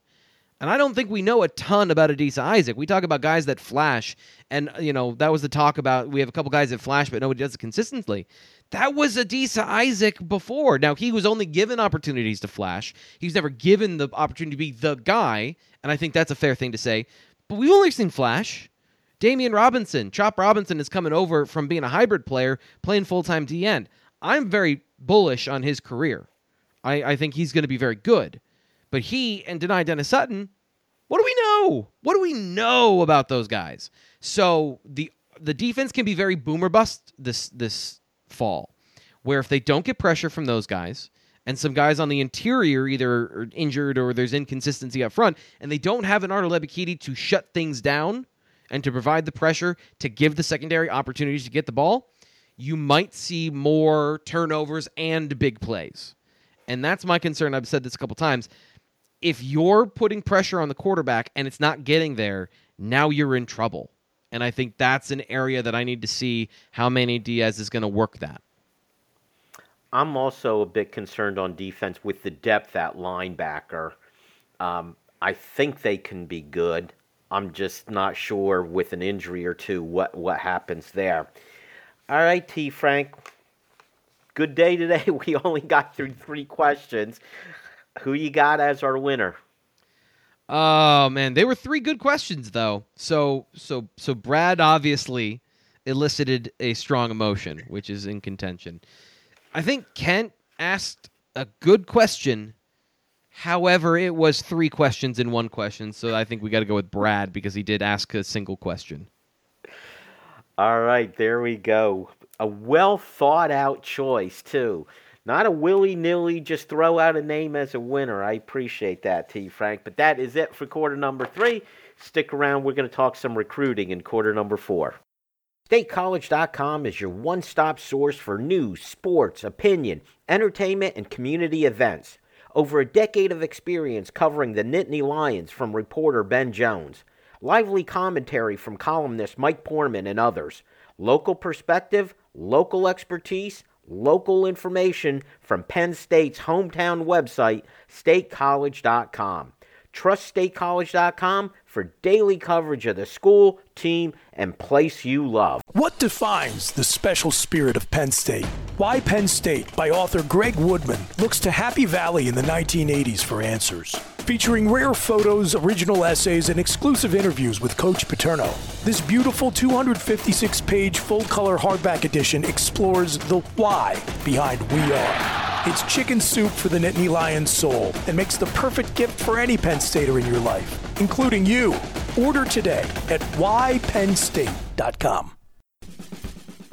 And I don't think we know a ton about Adisa Isaac. We talk about guys that flash, and you know that was the talk about. We have a couple guys that flash, but nobody does it consistently. That was Adisa Isaac before. Now he was only given opportunities to flash. He was never given the opportunity to be the guy, and I think that's a fair thing to say. But we've only seen flash. Damian Robinson, Chop Robinson is coming over from being a hybrid player, playing full time D end. I'm very bullish on his career. I, I think he's going to be very good. But he and Dani Dennis Sutton, what do we know? What do we know about those guys? So the the defense can be very boomer bust this this fall, where if they don't get pressure from those guys and some guys on the interior either are injured or there's inconsistency up front, and they don't have an Ebiketie to shut things down and to provide the pressure to give the secondary opportunities to get the ball, you might see more turnovers and big plays. And that's my concern. I've said this a couple times. If you're putting pressure on the quarterback and it's not getting there, now you're in trouble. And I think that's an area that I need to see how Manny Diaz is going to work that. I'm also a bit concerned on defense with the depth at linebacker. Um, I think they can be good. I'm just not sure with an injury or two what, what happens there. All right, T. Frank. Good day today. We only got through three questions. Who you got as our winner? Oh man, they were three good questions though. So so so Brad obviously elicited a strong emotion, which is in contention. I think Kent asked a good question. However, it was three questions in one question, so I think we got to go with Brad because he did ask a single question. All right, there we go. A well thought out choice, too. Not a willy nilly, just throw out a name as a winner. I appreciate that, T. Frank. But that is it for quarter number three. Stick around. We're going to talk some recruiting in quarter number four. StateCollege.com is your one stop source for news, sports, opinion, entertainment, and community events. Over a decade of experience covering the Nittany Lions from reporter Ben Jones. Lively commentary from columnist Mike Poorman and others. Local perspective, local expertise, local information from Penn State's hometown website, statecollege.com. Trust statecollege.com for daily coverage of the school, team, and place you love. What defines the special spirit of Penn State? Why Penn State by author Greg Woodman looks to Happy Valley in the 1980s for answers. Featuring rare photos, original essays, and exclusive interviews with Coach Paterno. This beautiful 256 page full color hardback edition explores the why behind We Are. It's chicken soup for the Nittany Lions soul and makes the perfect gift for any Penn Stater in your life, including you. Order today at whypennstate.com.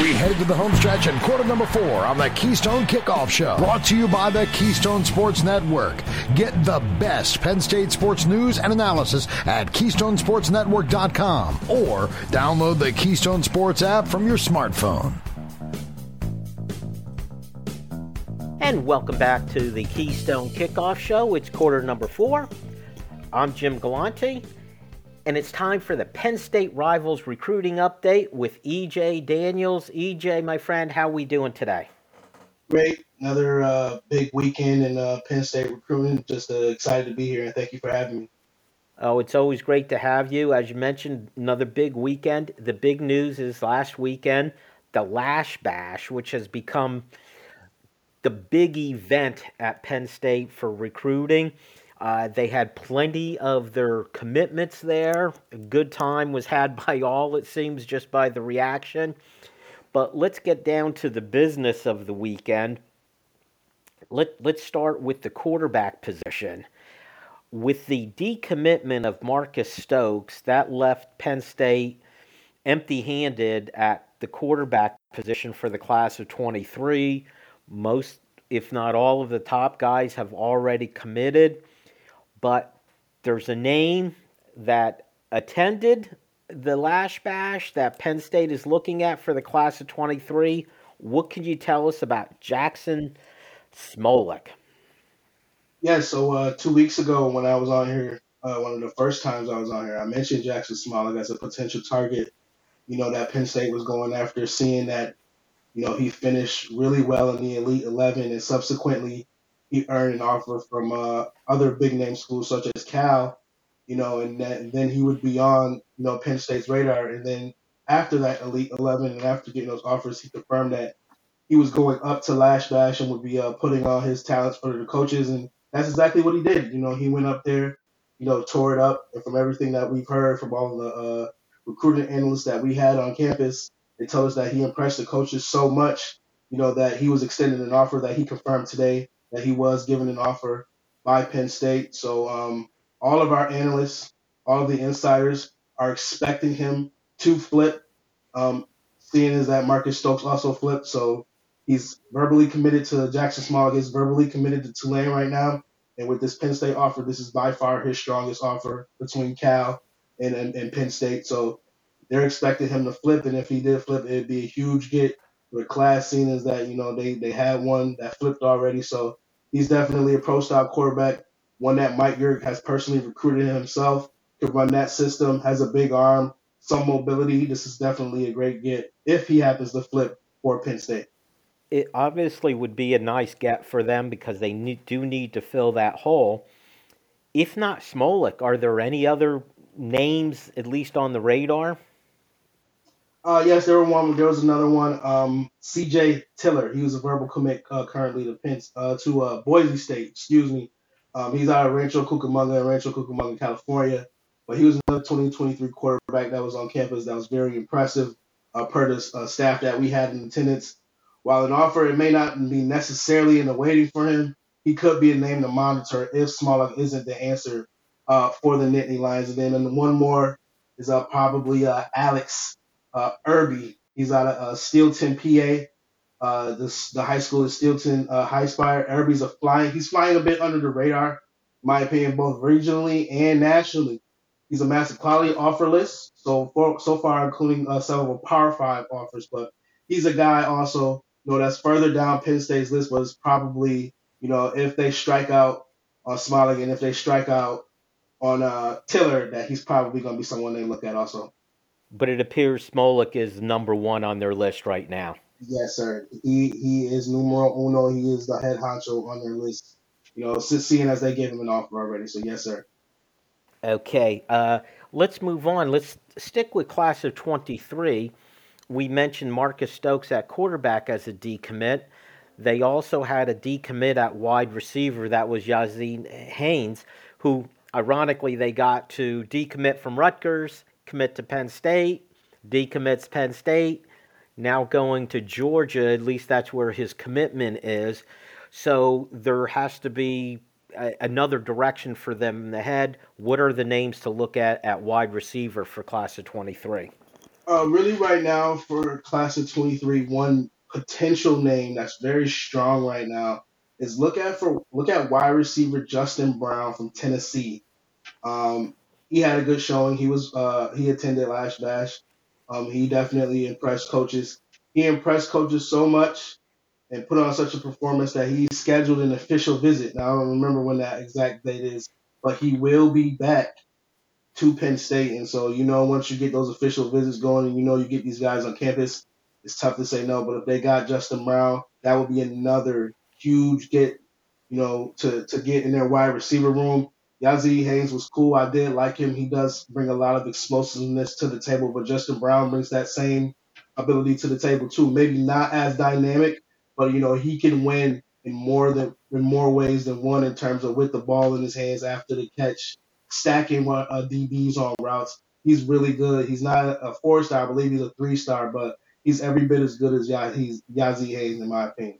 We head to the home stretch and quarter number four on the Keystone Kickoff Show. Brought to you by the Keystone Sports Network. Get the best Penn State sports news and analysis at KeystonesportsNetwork.com or download the Keystone Sports app from your smartphone. And welcome back to the Keystone Kickoff Show. It's quarter number four. I'm Jim Galante, and it's time for the Penn State Rivals recruiting update with EJ Daniels. EJ, my friend, how we doing today? Great. Another uh, big weekend in uh, Penn State recruiting. Just uh, excited to be here, and thank you for having me. Oh, it's always great to have you. As you mentioned, another big weekend. The big news is last weekend, the Lasch Bash, which has become the big event at Penn State for recruiting. Uh, they had plenty of their commitments there. A good time was had by all, it seems, just by the reaction. But let's get down to the business of the weekend. Let, let's start with the quarterback position. With the decommitment of Marcus Stokes, that left Penn State empty handed at the quarterback position for the class of 23 most, if not all, of the top guys have already committed, but there's a name that attended the Lasch Bash that Penn State is looking at for the class of 23. What can you tell us about Jackson Smolik? Yeah, so uh, two weeks ago when I was on here, uh, one of the first times I was on here, I mentioned Jackson Smolik as a potential target. You know that Penn State was going after, seeing that you know, he finished really well in the Elite 11 and subsequently he earned an offer from uh, other big name schools such as Cal, you know, and, that, and then he would be on, you know, Penn State's radar. And then after that Elite 11 and after getting those offers, he confirmed that he was going up to Lasch Bash and would be uh, putting all his talents for the coaches. And that's exactly what he did. You know, he went up there, you know, tore it up. And from everything that we've heard from all the uh, recruiting analysts that we had on campus, they told us that he impressed the coaches so much, you know, that he was extended an offer that he confirmed today that he was given an offer by Penn State. So um, all of our analysts, all of the insiders are expecting him to flip. Um, seeing as that Marcus Stokes also flipped, so he's verbally committed to Jackson Smolik. He's verbally committed to Tulane right now. And with this Penn State offer, this is by far his strongest offer between Cal and, and, and Penn State. So they're expecting him to flip, and if he did flip, it'd be a huge get for the class. Seen as that you know they they had one that flipped already, so he's definitely a pro style quarterback. One that Mike Yurk has personally recruited himself to run that system. Has a big arm, some mobility. This is definitely a great get if he happens to flip for Penn State. It obviously would be a nice get for them because they need, do need to fill that hole. If not Smolik, are there any other names at least on the radar? Uh, yes, there were one. There was another one. Um, C.J. Tiller. He was a verbal commit uh, currently to Penn, uh, to uh, Boise State. Excuse me. Um, he's out of Rancho Cucamonga, Rancho Cucamonga, California. But he was another 2023 quarterback that was on campus that was very impressive uh, per the uh, staff that we had in attendance. While an offer, it may not be necessarily in the waiting for him. He could be a name to monitor if Smolik isn't the answer uh, for the Nittany Lions. And then and one more is uh, probably uh, Alex uh, Irby. He's out of uh, Steelton, PA. Uh, this, the high school is Steelton uh, Highspire. Irby's a flying. He's flying a bit under the radar, my opinion, both regionally and nationally. He's a massive quality offer list. So for, so far, including uh, several Power Five offers, but he's a guy also, you know, that's further down Penn State's list, it's probably, you know, if they strike out on Smolik and if they strike out on uh, Tiller, that he's probably going to be someone they look at also but it appears Smolik is number one on their list right now. Yes, sir. He he is numero uno. He is the head honcho on their list. You know, seeing as they gave him an offer already. So yes, sir. Okay, uh, let's move on. Let's stick with class of 23. We mentioned Marcus Stokes at quarterback as a decommit. They also had a decommit at wide receiver that was Yazeed Haynes, who ironically they got to decommit from Rutgers commit to Penn State, decommits Penn State, now going to Georgia. At least that's where his commitment is. So there has to be a, another direction for them in the head. What are the names to look at at wide receiver for class of 23? Uh, really, right now for class of 23, one potential name that's very strong right now is look at for look at wide receiver Justin Brown from Tennessee. Um, he had a good showing. He was uh, he attended Lasch Bash. Um, he definitely impressed coaches. He impressed coaches so much and put on such a performance that he scheduled an official visit. Now I don't remember when that exact date is, but he will be back to Penn State. And so you know once you get those official visits going and you know you get these guys on campus, it's tough to say no. But if they got Justin Brown, that would be another huge get, you know, to to get in their wide receiver room. Yazzie Haynes was cool. I did like him. He does bring a lot of explosiveness to the table, but Justin Brown brings that same ability to the table too. Maybe not as dynamic, but you know he can win in more than in more ways than one in terms of with the ball in his hands after the catch, stacking uh, DBs on routes. He's really good. He's not a four star. I believe he's a three star, but he's every bit as good as Yazzie Haynes in my opinion.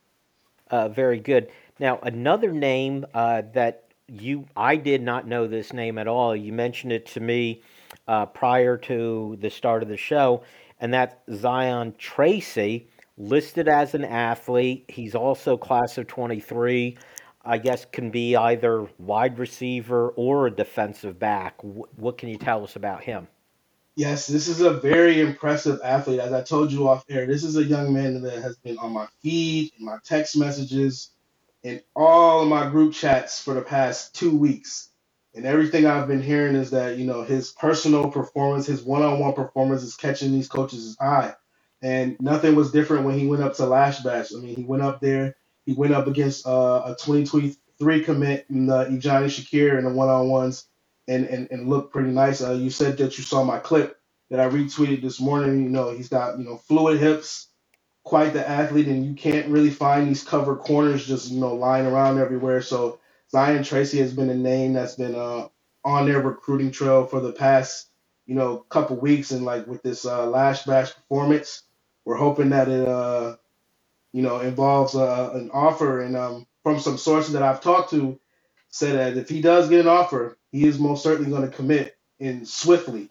Uh, very good. Now another name uh, that you I did not know this name at all. You mentioned it to me uh, prior to the start of the show, and that's Zion Tracy, listed as an athlete. He's also class of 23. I guess can be either wide receiver or a defensive back. What can you tell us about him? Yes, this is a very impressive athlete. As I told you off air, this is a young man that has been on my feed, in my text messages, in all of my group chats for the past two weeks. And everything I've been hearing is that, you know, his personal performance, his one on one performance is catching these coaches' eye. And nothing was different when he went up to Lasch Bash. I mean, he went up there, he went up against uh, a 2023 commit in the Ejani Shakir in the one on ones and, and, and looked pretty nice. Uh, you said that you saw my clip that I retweeted this morning. You know, he's got, you know, fluid hips quite the athlete, and you can't really find these covered corners just you know lying around everywhere. So Zion Tracy has been a name that's been uh, on their recruiting trail for the past you know couple weeks, and like with this uh, Bash performance, we're hoping that it uh, you know involves uh, an offer. And um, from some sources that I've talked to, said that if he does get an offer, he is most certainly going to commit in swiftly.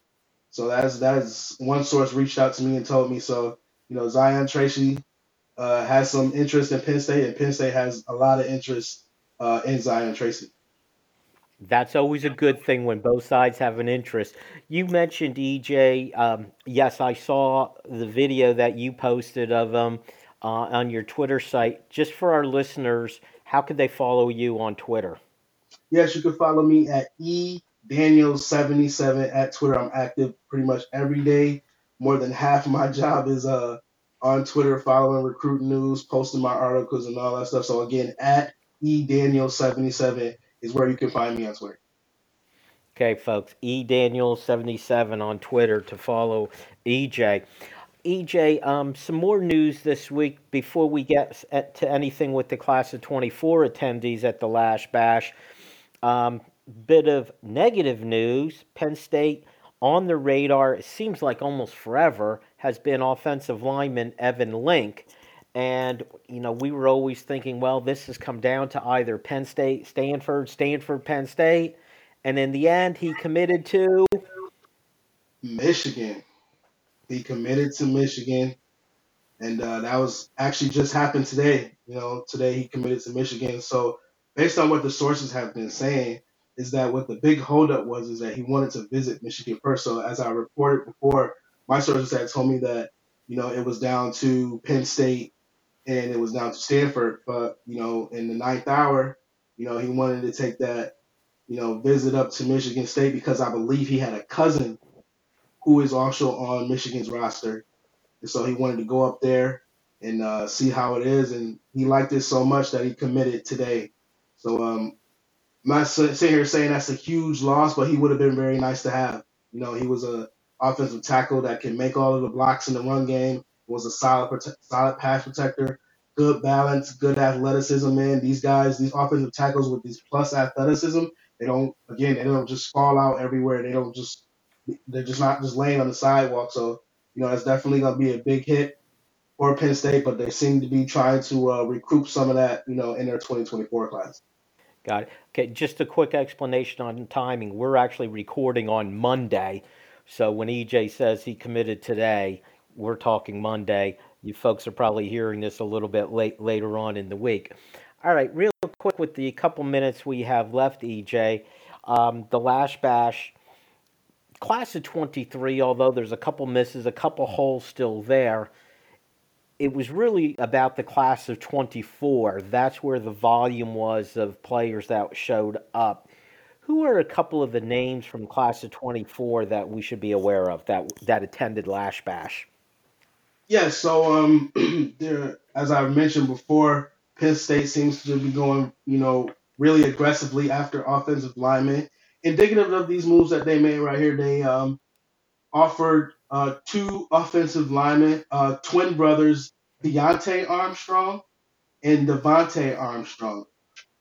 So that's that's one source reached out to me and told me so you know, Zion Tracy uh, has some interest in Penn State, and Penn State has a lot of interest uh, in Zion Tracy. That's always a good thing when both sides have an interest. You mentioned EJ. Um, yes, I saw the video that you posted of him uh, on your Twitter site. Just for our listeners, how could they follow you on Twitter? Yes, you can follow me at e Daniels77 at Twitter. I'm active pretty much every day more than half my job is uh on Twitter, following recruit news, posting my articles and all that stuff. So again, at edaniel77 is where you can find me on Twitter. Okay, folks, edaniel77 on Twitter to follow EJ. EJ, um, some more news this week before we get to anything with the class of 24 attendees at the Lasch Bash. Um, bit of negative news Penn State on the radar, it seems like almost forever, has been offensive lineman Evan Link. And, you know, we were always thinking, well, this has come down to either Penn State, Stanford, Stanford, Penn State. And in the end, he committed to Michigan. He committed to Michigan. And uh, that was actually just happened today. You know, today he committed to Michigan. So, based on what the sources have been saying, is that what the big holdup was is that he wanted to visit Michigan first. So as I reported before, my sources had told me that you know it was down to Penn State and it was down to Stanford, but you know in the ninth hour, you know he wanted to take that you know visit up to Michigan State because I believe he had a cousin who is also on Michigan's roster, and so he wanted to go up there and uh, see how it is, and he liked it so much that he committed today. So um, not sitting here saying that's a huge loss, but he would have been very nice to have. You know, he was a offensive tackle that can make all of the blocks in the run game. Was a solid, prote- solid pass protector, good balance, good athleticism. Man, these guys, these offensive tackles with these plus athleticism, they don't. Again, they don't just fall out everywhere. They don't just. They're just not just laying on the sidewalk. So you know, that's definitely gonna be a big hit for Penn State, but they seem to be trying to uh, recoup some of that, you know, in their 2024 class. Got it. Okay, just a quick explanation on timing. We're actually recording on Monday. So when EJ says he committed today, we're talking Monday. You folks are probably hearing this a little bit late later on in the week. All right, real quick with the couple minutes we have left, EJ. Um, the Lasch Bash class of 23, although there's a couple misses, a couple holes still there, it was really about the class of 24. That's where the volume was of players that showed up. Who are a couple of the names from class of 24 that we should be aware of that that attended Lasch Bash? Yeah, so um, there, as I mentioned before, Penn State seems to be going, you know, really aggressively after offensive linemen indicative of these moves that they made right here, they um, offered uh, two offensive linemen, uh, twin brothers, Deontay Armstrong and Devontae Armstrong,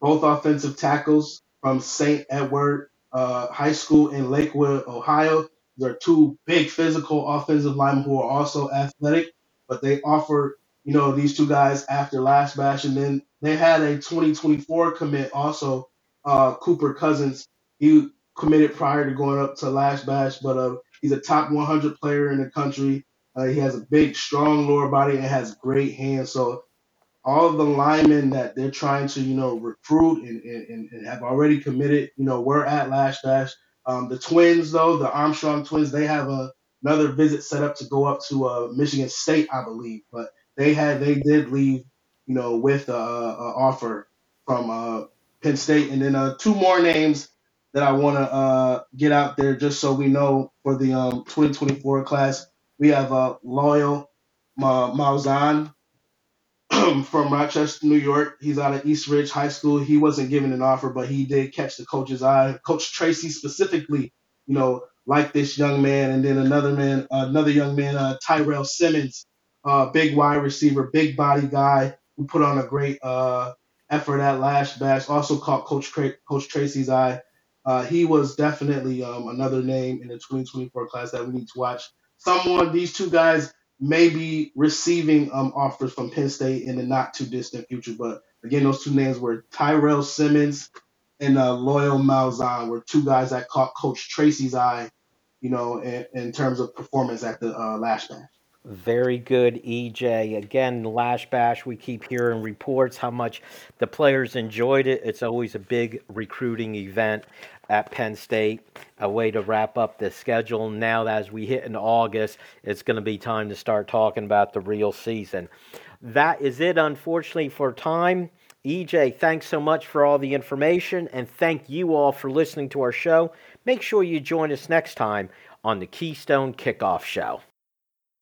both offensive tackles from St. Edward uh, High School in Lakewood, Ohio. They're two big physical offensive linemen who are also athletic, but they offered, you know, these two guys after Lasch Bash. And then they had a 2024 commit also, uh, Cooper Cousins, he committed prior to going up to Lasch Bash, but uh, he's a top 100 player in the country. Uh, he has a big, strong lower body and has great hands. So all of the linemen that they're trying to, you know, recruit and, and, and have already committed, you know, we're at Lasch Bash. Um, the twins, though, the Armstrong twins, they have a, another visit set up to go up to uh, Michigan State, I believe. But they had they did leave, you know, with a, a offer from uh, Penn State, and then uh, two more names that I want to uh, get out there just so we know for the um, 2024 class. We have uh, Loyal Ma- Mauzan from Rochester, New York. He's out of East Ridge High School. He wasn't given an offer, but he did catch the coach's eye. Coach Tracy specifically, you know, like this young man. And then another man, another young man, uh, Tyrell Simmons, uh, big wide receiver, big body guy who put on a great uh, effort at Lasch Bash. Also caught Coach Coach Tracy's eye. Uh, he was definitely um, another name in the 2024 class that we need to watch. Someone, these two guys may be receiving um, offers from Penn State in the not too distant future. But again, those two names were Tyrell Simmons and uh, Loyal Malzahn, were two guys that caught Coach Tracy's eye, you know, in, in terms of performance at the uh, Lasch Bash. Very good, EJ. Again, Lasch Bash, we keep hearing reports how much the players enjoyed it. It's always a big recruiting event at Penn State, a way to wrap up the schedule. Now, as we hit in August, it's going to be time to start talking about the real season. That is it, unfortunately, for time. EJ, thanks so much for all the information, and thank you all for listening to our show. Make sure you join us next time on the Keystone Kickoff Show.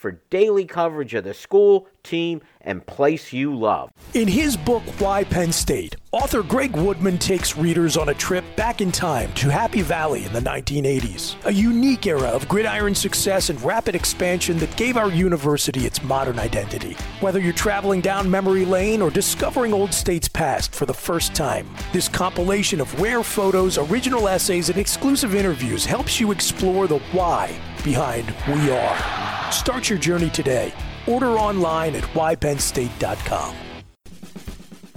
for daily coverage of the school, team, and place you love. In his book, Why Penn State, author Greg Woodman takes readers on a trip back in time to Happy Valley in the 1980s, a unique era of gridiron success and rapid expansion that gave our university its modern identity. Whether you're traveling down memory lane or discovering Old State's past for the first time, this compilation of rare photos, original essays, and exclusive interviews helps you explore the why behind We Are. Start your journey today. Order online at whypennstate.com.